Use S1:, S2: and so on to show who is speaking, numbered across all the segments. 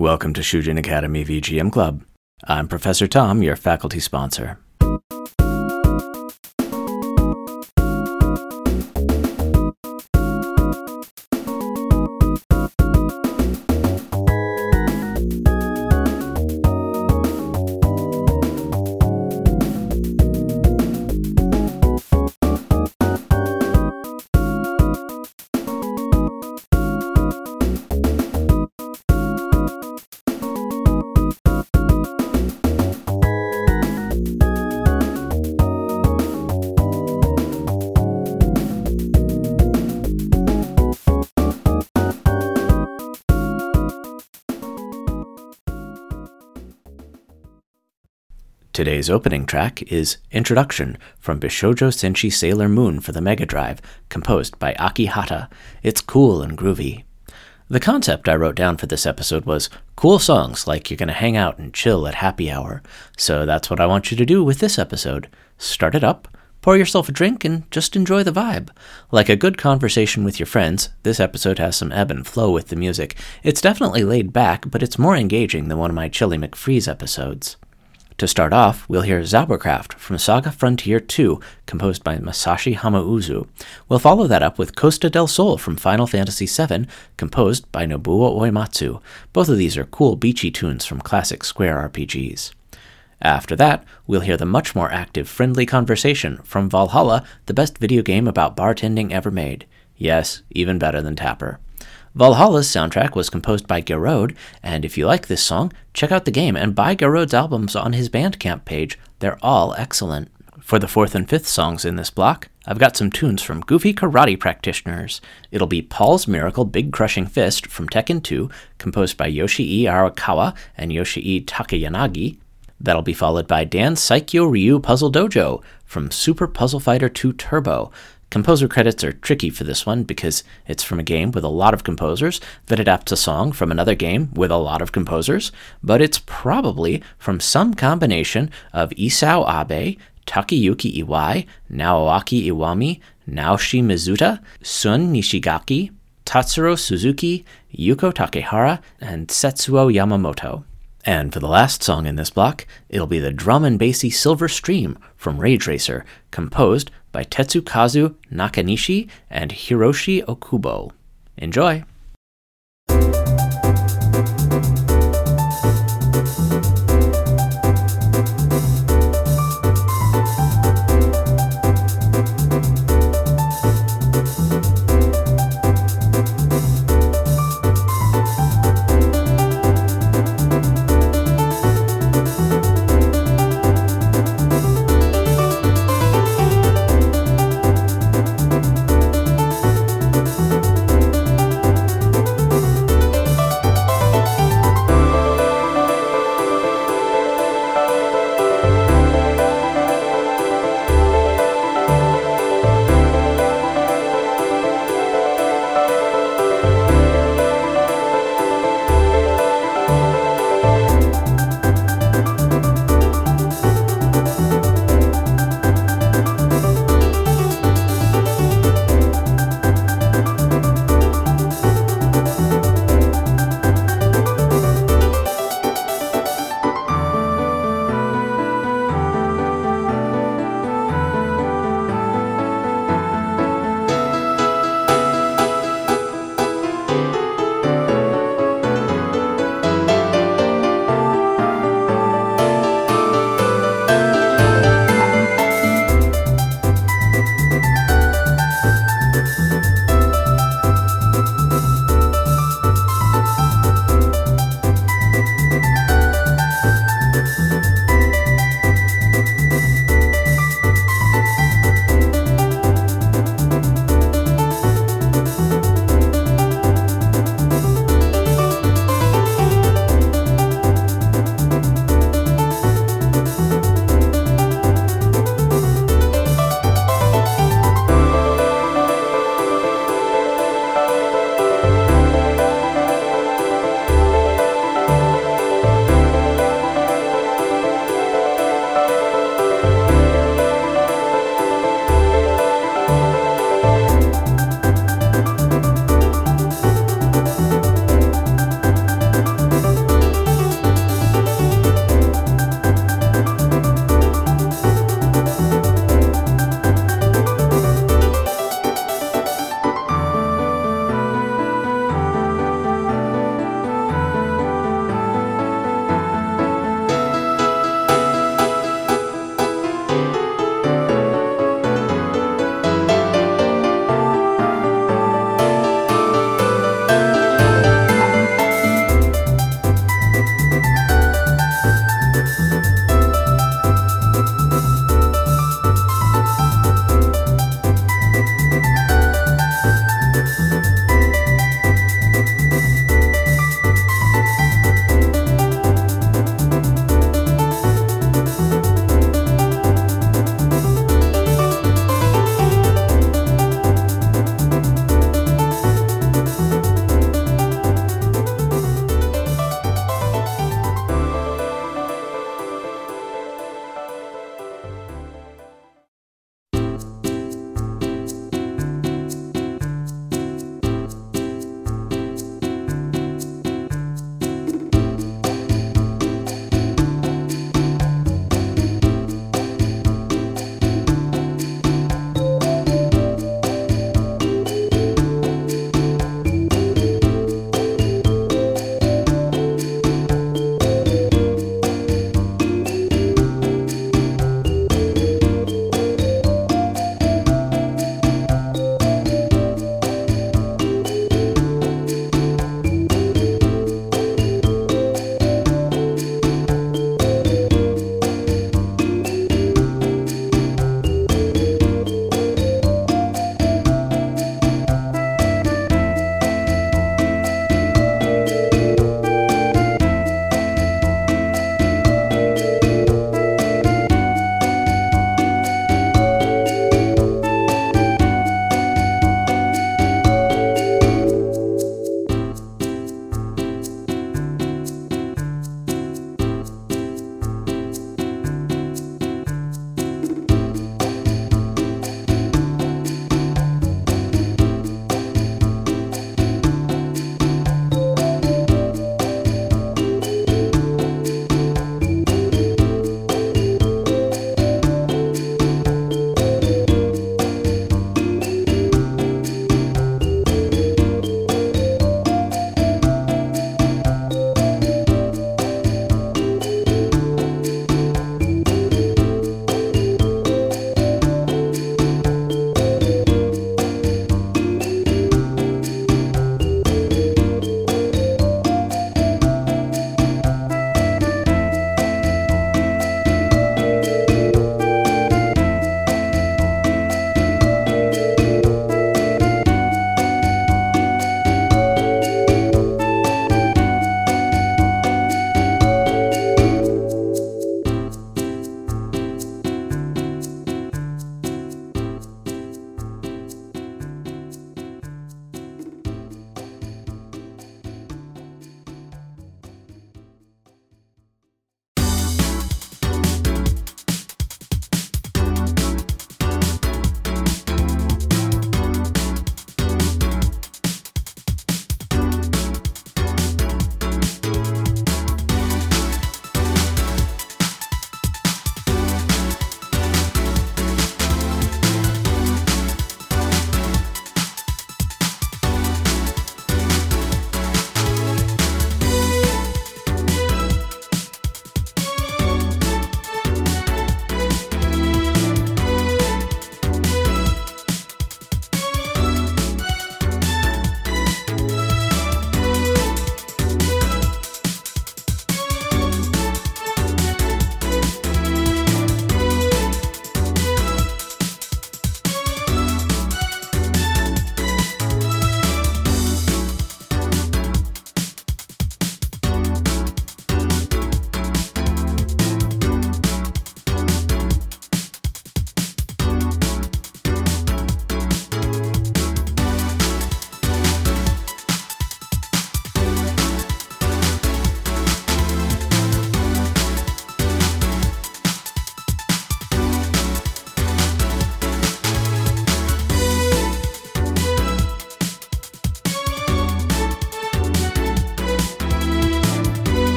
S1: Welcome to Shujin Academy VGM Club. I'm Professor Tom, your faculty sponsor. Today's opening track is Introduction from Bishoujo Senshi Sailor Moon for the Mega Drive, composed by Aki Hata. It's cool and groovy. The concept I wrote down for this episode was cool songs like you're going to hang out and chill at happy hour. So that's what I want you to do with this episode. Start it up, pour yourself a drink, and just enjoy the vibe. Like a good conversation with your friends, this episode has some ebb and flow with the music. It's definitely laid back, but it's more engaging than one of my Chili McFreeze episodes. To start off, we'll hear Zauberkraft from Saga Frontier 2, composed by Masashi Hamauzu. We'll follow that up with Costa del Sol from Final Fantasy VII, composed by Nobuo Uematsu. Both of these are cool beachy tunes from classic Square RPGs. After that, we'll hear the much more active, friendly conversation from VA-11 Hall-A, the best video game about bartending ever made. Yes, even better than Tapper. VA-11 Hall-A's soundtrack was composed by Garoad, and if you like this song, check out the game and buy Garoad's albums on his Bandcamp page. They're all excellent. For the fourth and fifth songs in this block, I've got some tunes from Goofy Karate Practitioners. It'll be Paul's Miracle Big Crushing Fist from Tekken 2, composed by Yoshie Arakawa and Yoshie Takayanagi. That'll be followed by Dan's Saikyo Ryu Puzzle Dojo from Super Puzzle Fighter 2 Turbo, Composer credits are tricky for this one because it's from a game with a lot of composers that adapts a song from another game with a lot of composers, but it's probably from some combination of Isao Abe, Takayuki Iwai, Naoaki Iwami, Naoshi Mizuta, Shun Nishigaki, Tatsuro Suzuki, Yuko Takehara, and Setsuo Yamamoto. And for the last song in this block, it'll be the drum and bassy Silver Stream from Rage Racer, composed by Tetsukazu Nakanishi and Hiroshi Okubo. Enjoy!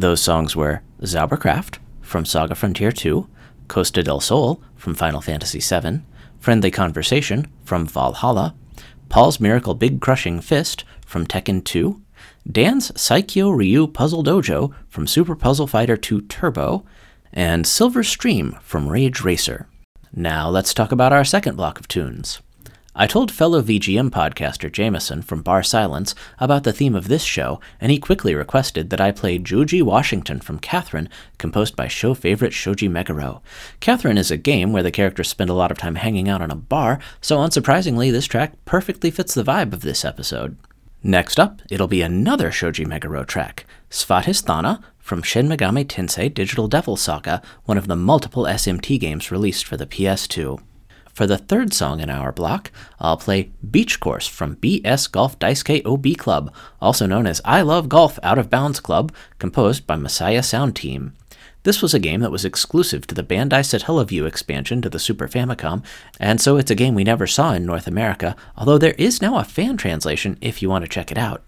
S1: Those songs were Zauberkraft from Saga Frontier 2, Costa del Sol from Final Fantasy VII, Friendly Conversation from VA-11 Hall-A, Paul's Miracle Big Crushing Fist from Tekken 2, Dan's Saikyo Ryu Puzzle Dojo from Super Puzzle Fighter 2 Turbo, and Silver Stream from Rage Racer. Now let's talk about our second block of tunes. I told fellow VGM podcaster Jameson from barSILENCE about the theme of this show, and he quickly requested that I play Joji Washington from Catherine, composed by show favorite Shoji Meguro. Catherine is a game where the characters spend a lot of time hanging out in a bar, so unsurprisingly, this track perfectly fits the vibe of this episode. Next up, it'll be another Shoji Meguro track, Svadhisthana from Shin Megami Tensei Digital Devil Saga, one of the multiple SMT games released for the PS2. For the third song in our block, I'll play Beach Course from BS Golf Daisuki OB Club, also known as I Love Golf Out of Bounds Club, composed by Messiah Sound Team. This was a game that was exclusive to the Bandai Satellaview expansion to the Super Famicom, and so it's a game we never saw in North America, although there is now a fan translation if you want to check it out.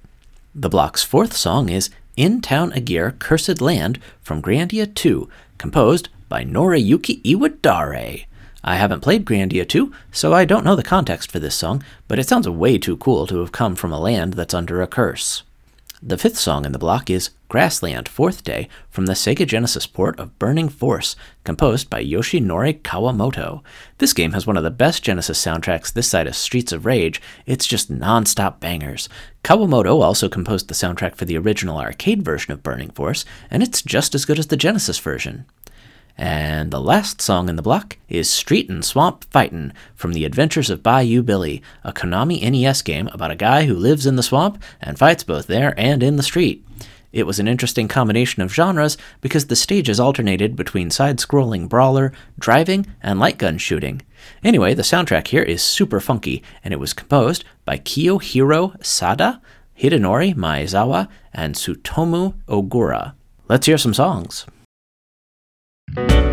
S1: The block's fourth song is In Town Agir Cursed Land from Grandia 2, composed by Noriyuki Iwadare. I haven't played Grandia 2, so I don't know the context for this song, but it sounds way too cool to have come from a land that's under a curse. The fifth song in the block is Grassland Fourth Day from the Sega Genesis port of Burning Force, composed by Yoshinori Kawamoto. This game has one of the best Genesis soundtracks this side of Streets of Rage. It's just non stop bangers. Kawamoto also composed the soundtrack for the original arcade version of Burning Force, and it's just as good as the Genesis version. And the last song in the block is Street and Swamp Fightin' from The Adventures of Bayou Billy, a Konami NES game about a guy who lives in the swamp and fights both there and in the street. It was an interesting combination of genres because the stages alternated between side scrolling brawler, driving, and light gun shooting. Anyway, the soundtrack here is super funky, and it was composed by Kiyohiro Sada, Hidenori Maezawa, and Tsutomu Ogura. Let's hear some songs. Thank you.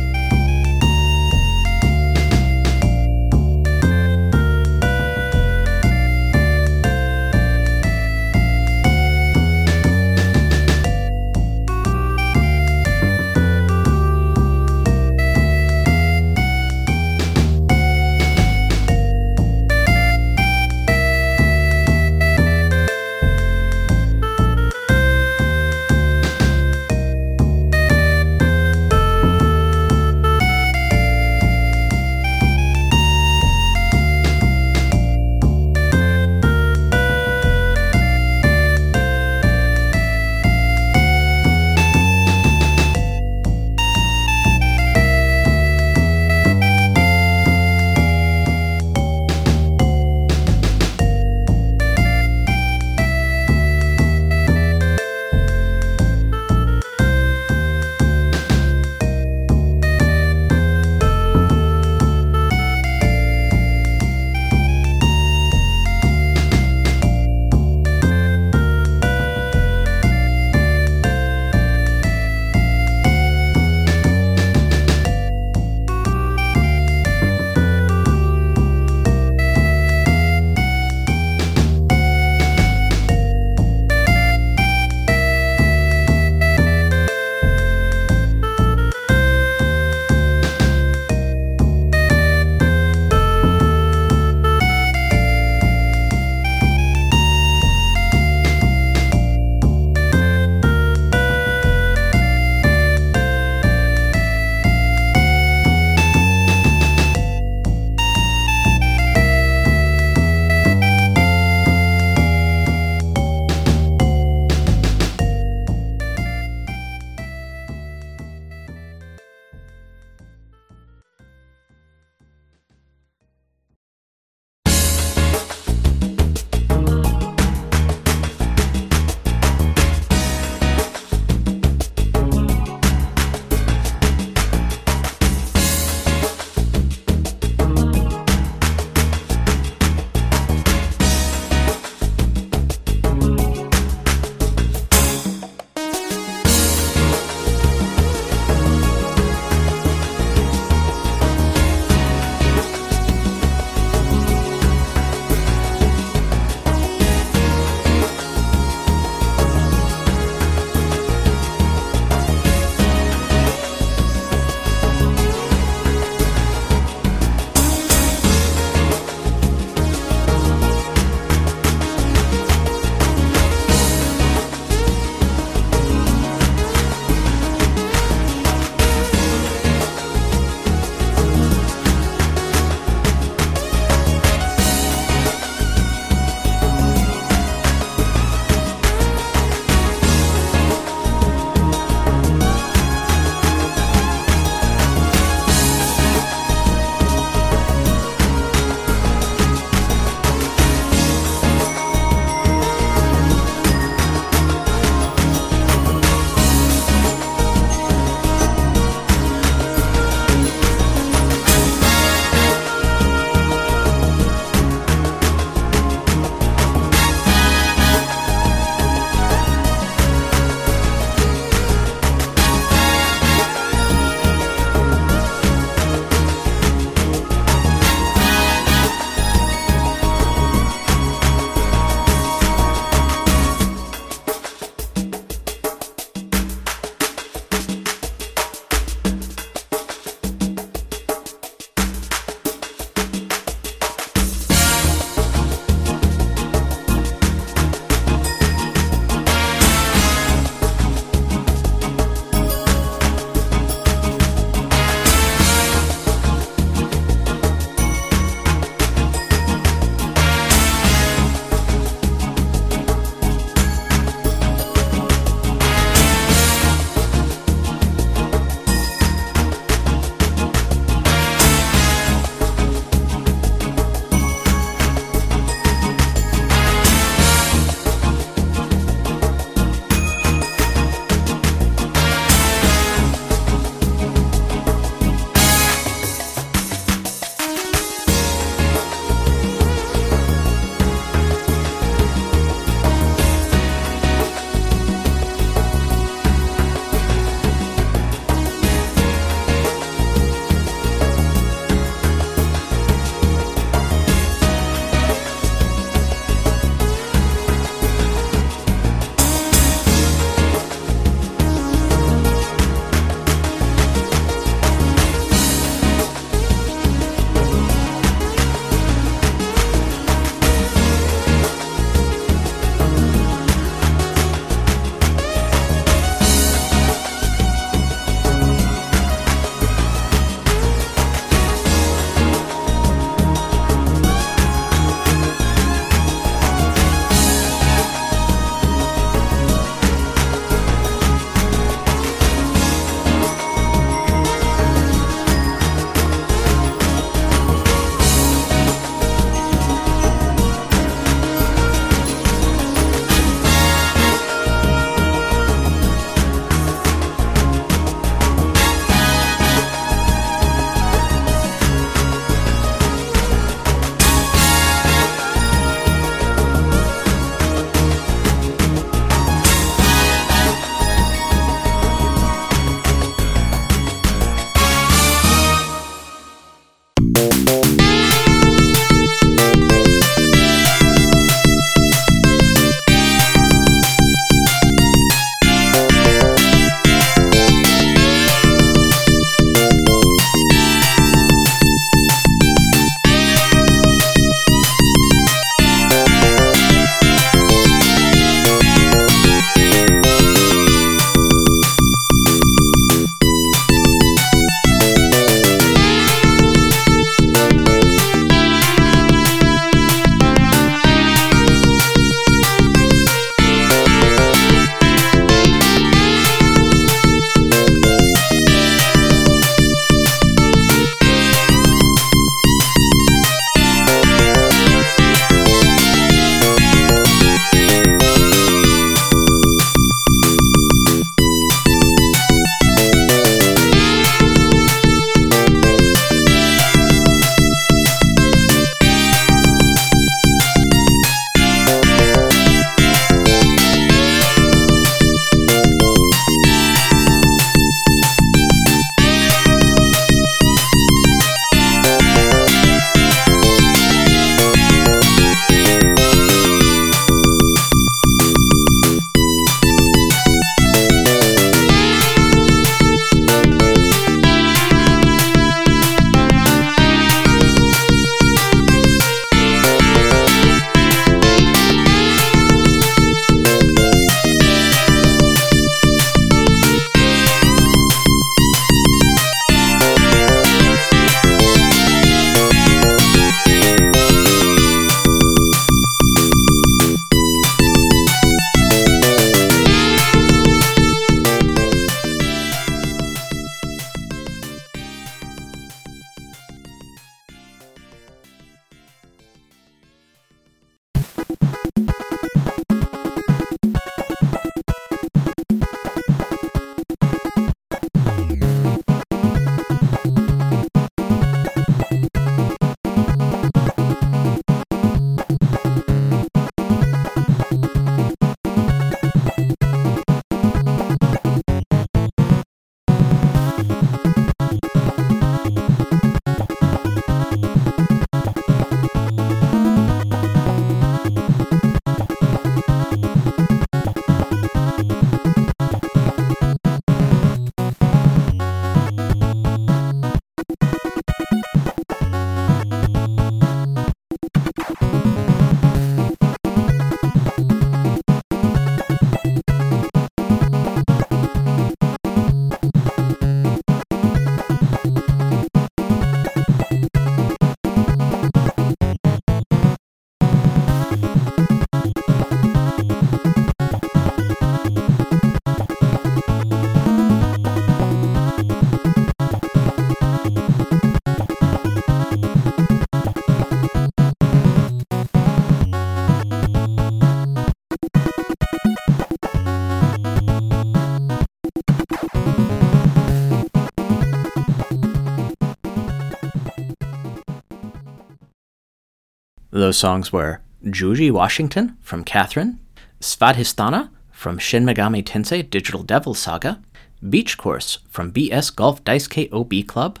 S1: Those songs were Juji Washington from Catherine, Svadhisthana from Shin Megami Tensei Digital Devil Saga, Beach Course from BS Golf Daisuki KOB Club,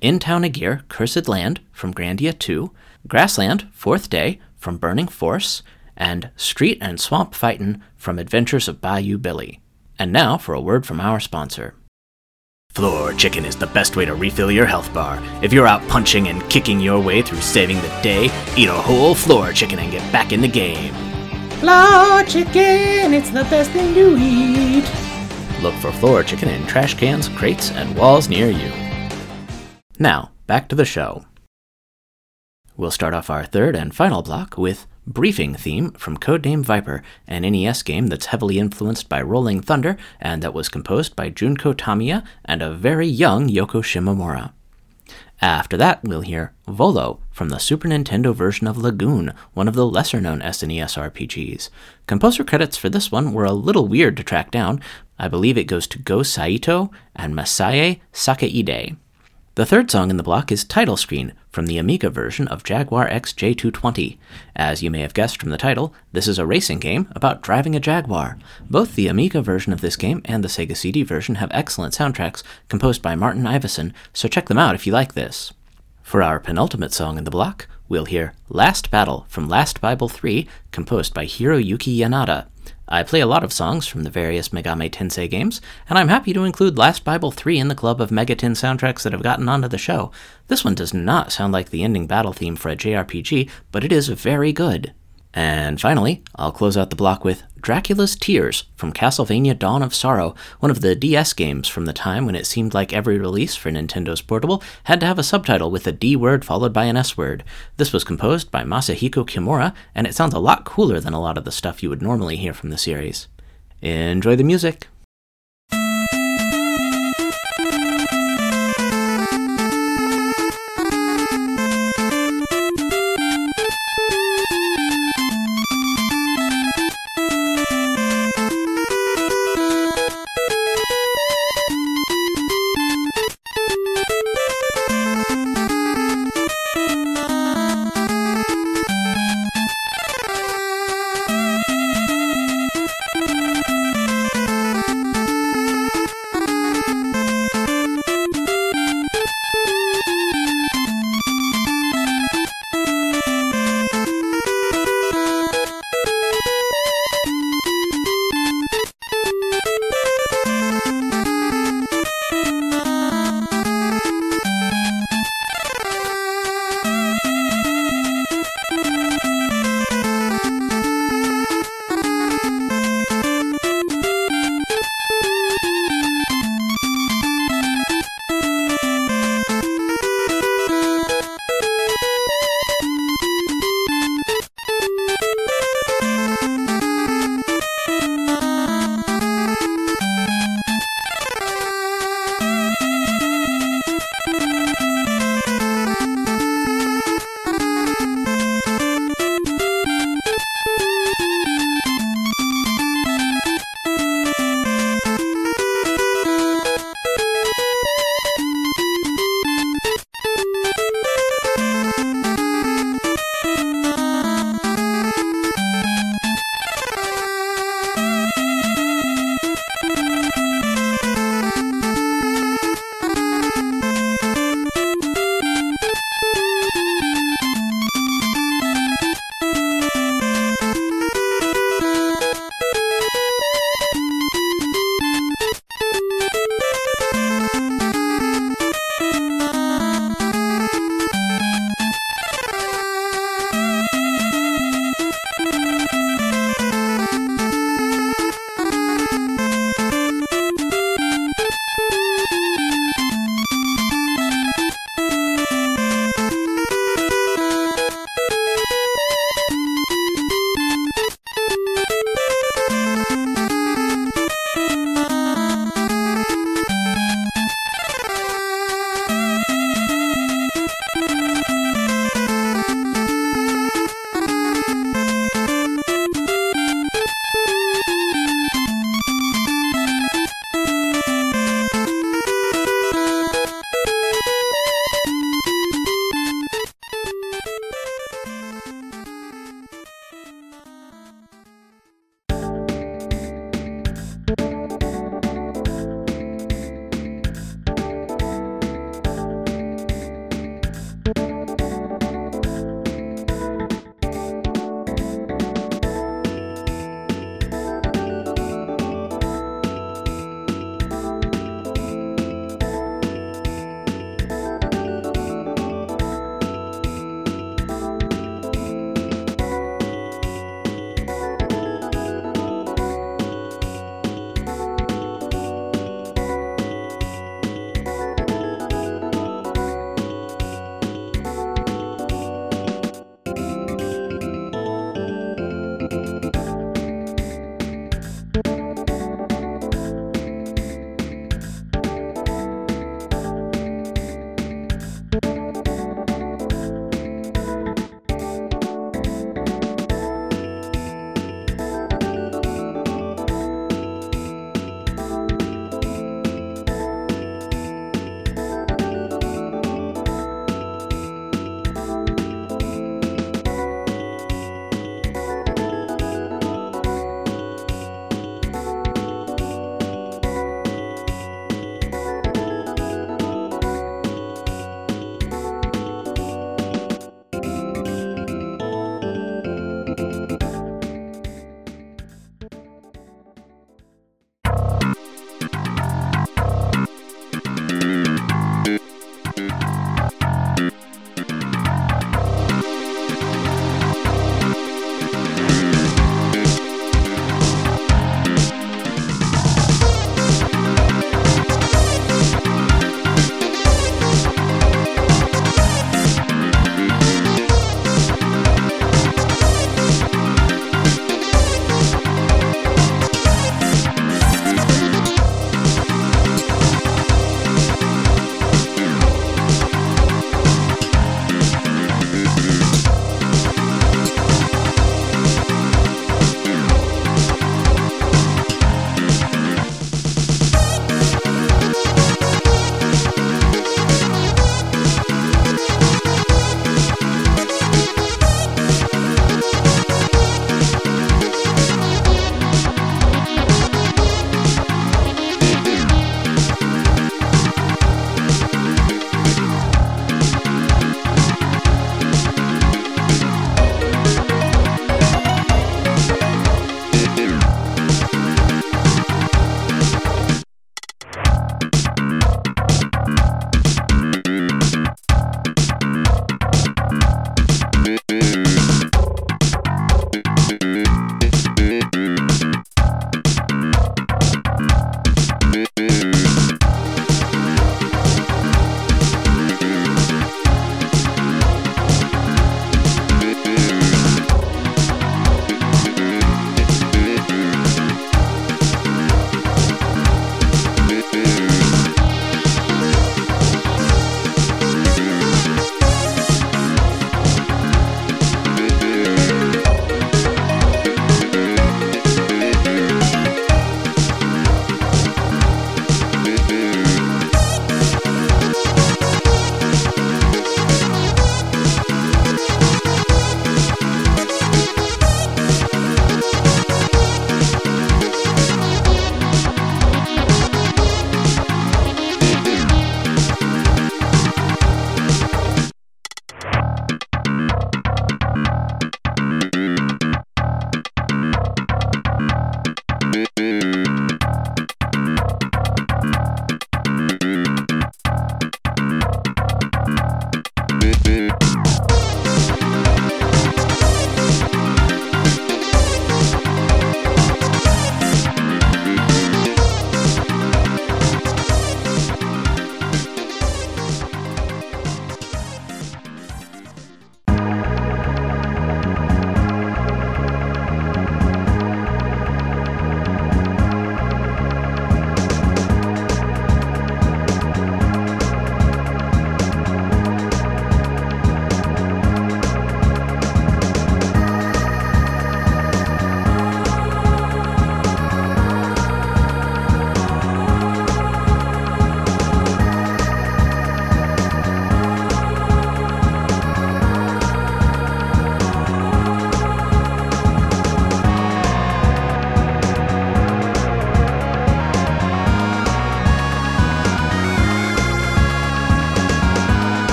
S1: In Town Agir Cursed Land from Grandia 2, Grassland Fourth Day from Burning Force, and Street and Swamp Fightin' from Adventures of Bayou Billy. And now for a word from our sponsor. Floor Chicken is the best way to refill your health bar. If you're out punching and kicking your way through saving the day, eat a whole Floor Chicken and get back in the game.
S2: Floor Chicken, it's the best thing to eat.
S1: Look for Floor Chicken in trash cans, crates, and walls near you. Now, back to the show. We'll start off our third and final block with Briefing theme from Codename Viper, an NES game that's heavily influenced by Rolling Thunder and that was composed by Junko Tamiya and a very young Yoko Shimomura. After that, we'll hear Volo from the Super Nintendo version of Lagoon, one of the lesser known SNES RPGs. Composer credits for this one were a little weird to track down. I believe it goes to Go Saito and Masaie Sakeide. The third song in the block is Title Screen from the Amiga version of Jaguar XJ220. As you may have guessed from the title, this is a racing game about driving a Jaguar. Both the Amiga version of this game and the Sega CD version have excellent soundtracks composed by Martin Iveson, so check them out if you like this. For our penultimate song in the block, we'll hear Last Battle from Last Bible 3, composed by Hiroyuki Yanada. I play a lot of songs from the various Megami Tensei games, and I'm happy to include Last Bible 3 in the club of Megaten soundtracks that have gotten onto the show. This one does not sound like the ending battle theme for a JRPG, but it is very good. And finally, I'll close out the block with Dracula's Tears from Castlevania Dawn of Sorrow, one of the DS games from the time when it seemed like every release for Nintendo's Portable had to have a subtitle with a D word followed by an S word. This was composed by Masahiko Kimura, and it sounds a lot cooler than a lot of the stuff you would normally hear from the series. Enjoy the music!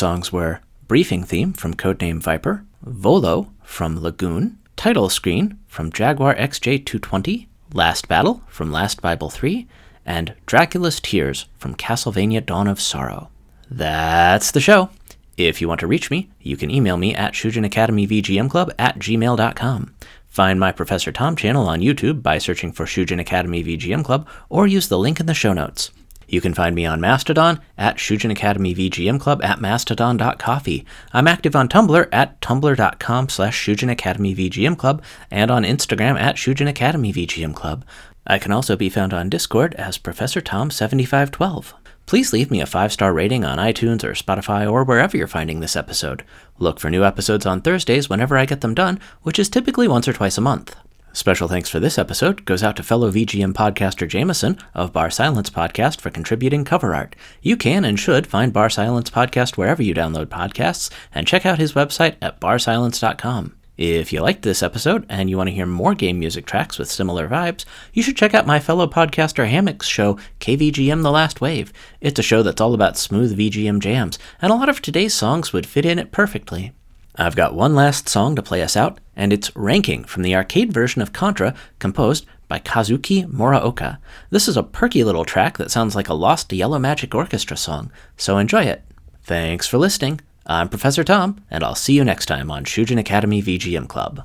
S1: Songs were Briefing Theme from Codename Viper, Volo from Lagoon, Title Screen from Jaguar XJ220, Last Battle from Last Bible 3, and Dracula's Tears from Castlevania Dawn of Sorrow. That's the show. If you want to reach me, you can email me at shujinacademyvgmclub at gmail.com. Find my Professor Tom channel on YouTube by searching for Shujin Academy VGM Club or use the link in the show notes. You can find me on Mastodon at Shujin Academy VGM Club at mastodon.coffee. I'm active on Tumblr at tumblr.com slash Shujin Academy VGM Club and on Instagram at Shujin Academy VGM Club. I can also be found on Discord as Professor Tom 7512. Please leave me a five star rating on iTunes or Spotify or wherever you're finding this episode. Look for new episodes on Thursdays whenever I get them done, which is typically once or twice a month. Special thanks for this episode goes out to fellow VGM podcaster Jameson of barSILENCE Podcast for contributing cover art. You can and should find barSILENCE Podcast wherever you download podcasts and check out his website at barsilence.com. If you liked this episode and you want to hear more game music tracks with similar vibes, you should check out my fellow podcaster Hammock's show, KVGM The Last Wave. It's a show that's all about smooth VGM jams, and a lot of today's songs would fit in it perfectly. I've got one last song to play us out, and it's Ranking from the arcade version of Contra, composed by Kazuki Muraoka. This is a perky little track that sounds like a lost Yellow Magic Orchestra song, so enjoy it. Thanks for listening. I'm Professor Tom, and I'll see you next time on Shujin Academy VGM Club.